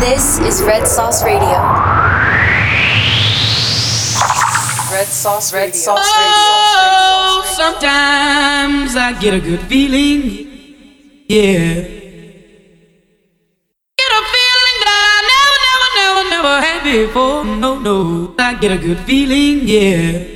This is Red Sauce Radio. Red Sauce Red Radio. Sauce oh, Radio. sometimes I get a good feeling. Yeah. Get a feeling that I never, never, never, never had before. No, no. I get a good feeling. Yeah.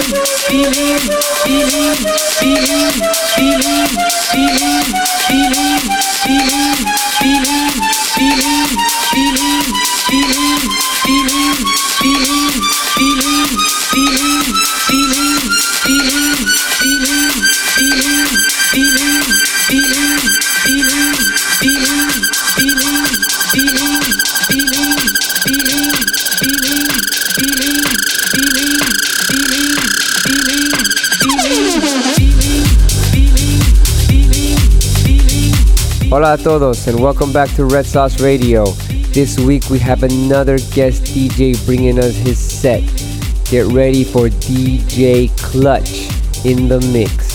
feeling, feeling, feeling, feeling, feeling, feeling, Hola a todos and welcome back to Red Sauce Radio. This week we have another guest DJ bringing us his set. Get ready for DJ Clutch in the mix.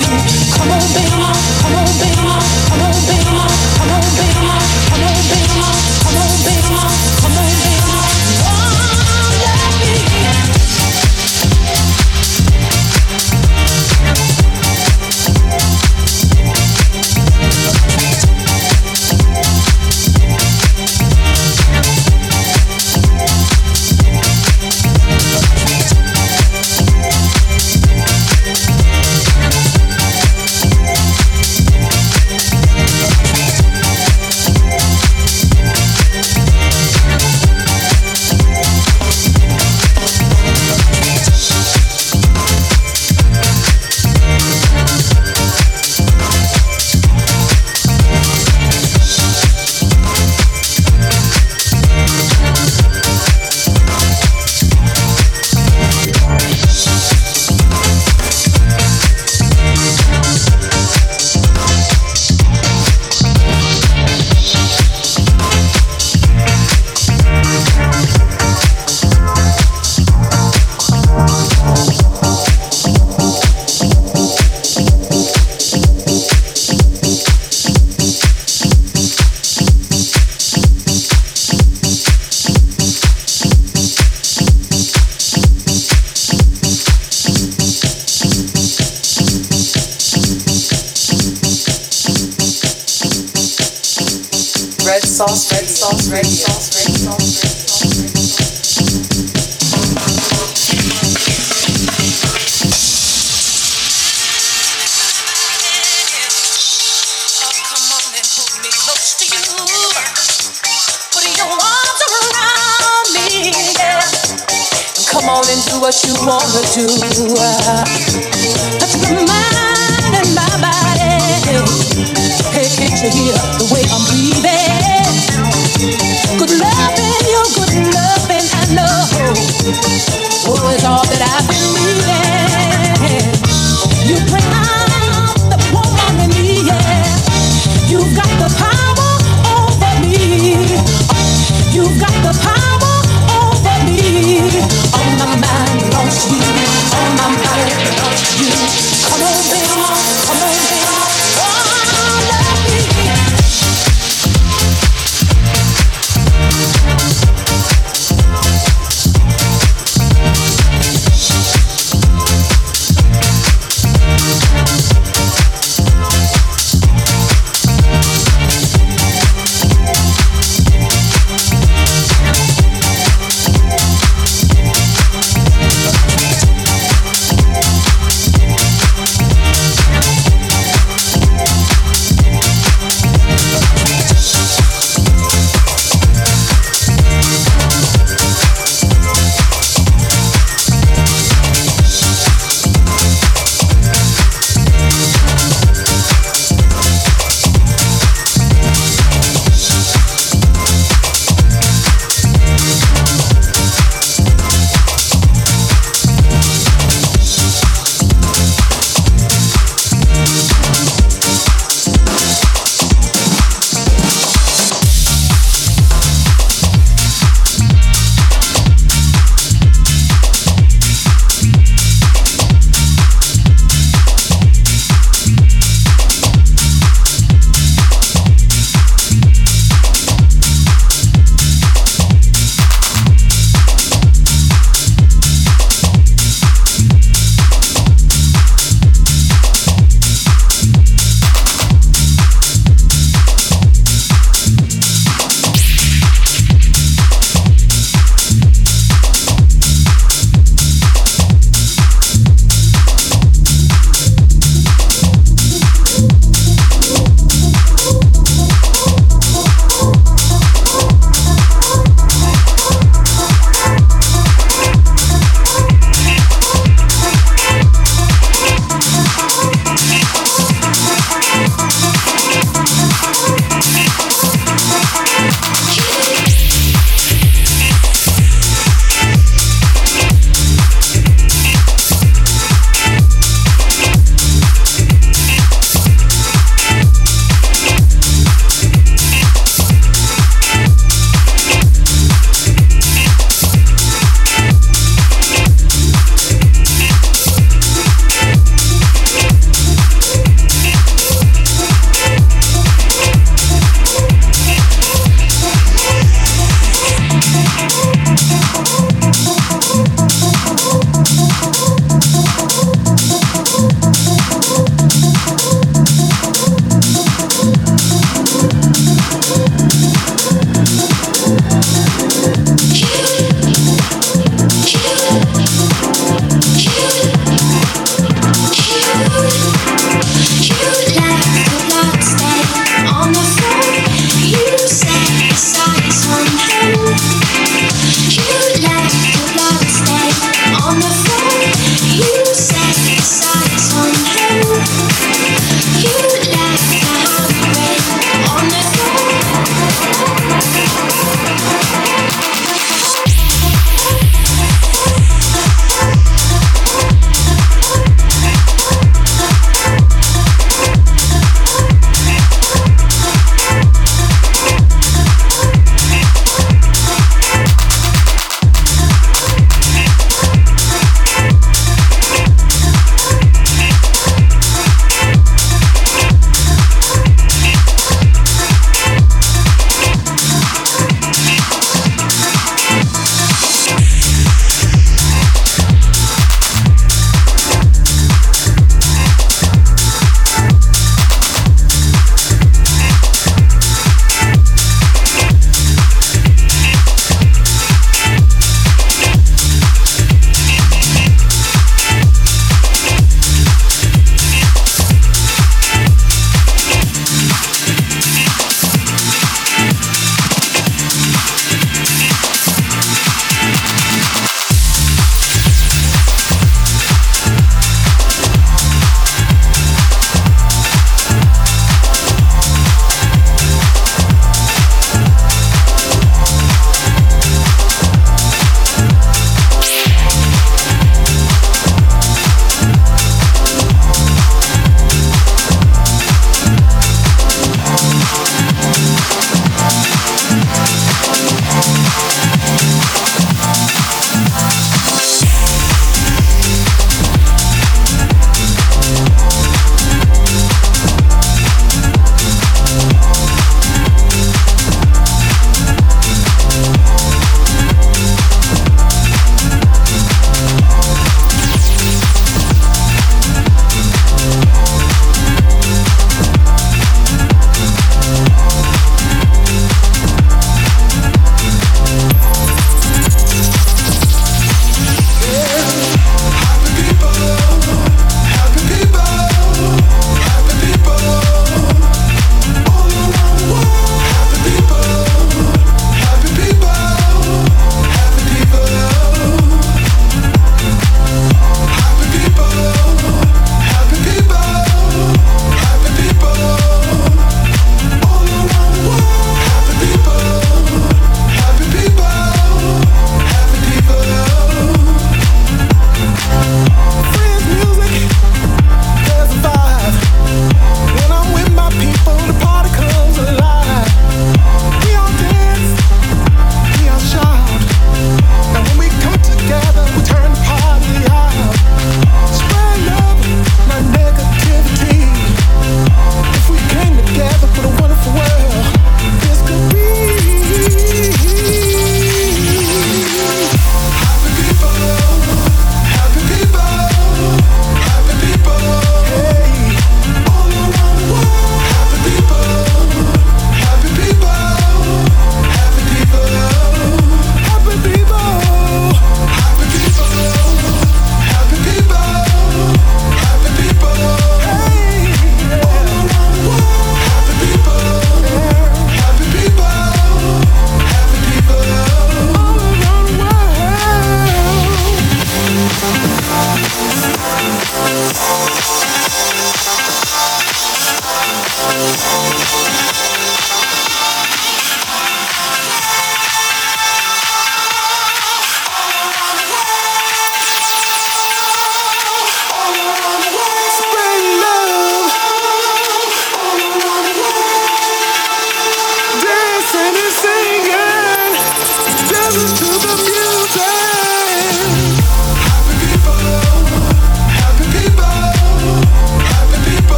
Come on, baby, come on. Come on and do what you wanna do. Touch my mind and my body. Hey, can't you hear the way?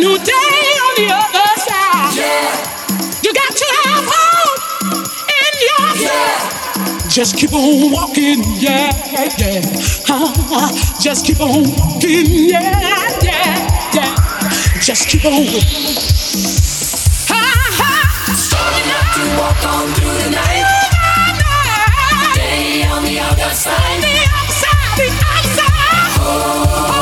New day on the other side. Yeah. You got to have hope in your yeah. Just keep on walking, yeah, yeah. Uh, just keep on walking, yeah, yeah, yeah. Just keep on. Strong enough to walk on through the night. Day on the other side. The outside, the outside. Oh,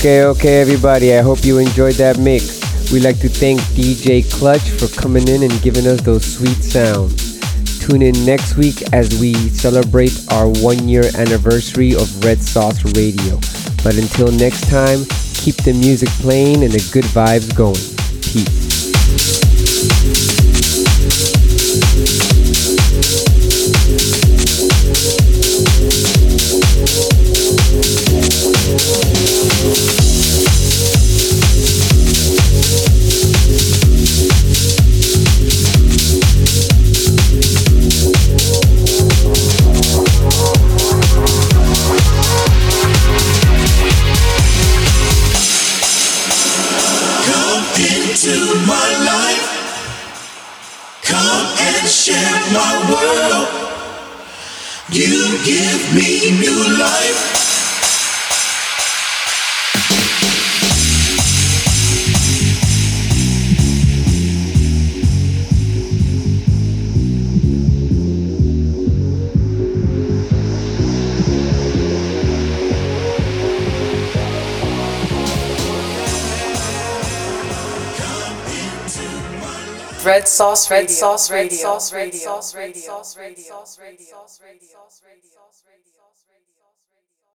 Okay, okay, everybody. I hope you enjoyed that mix. We'd like to thank DJ Clutch for coming in and giving us those sweet sounds. Tune in next week as we celebrate our one year anniversary of Red Sauce Radio. But until next time, keep the music playing and the good vibes going. Peace. Red Sauce Radio. Red Sauce Radio. Red Sauce Radio. Red Sauce Radio. Red Sauce Radio. Red Sauce Radio.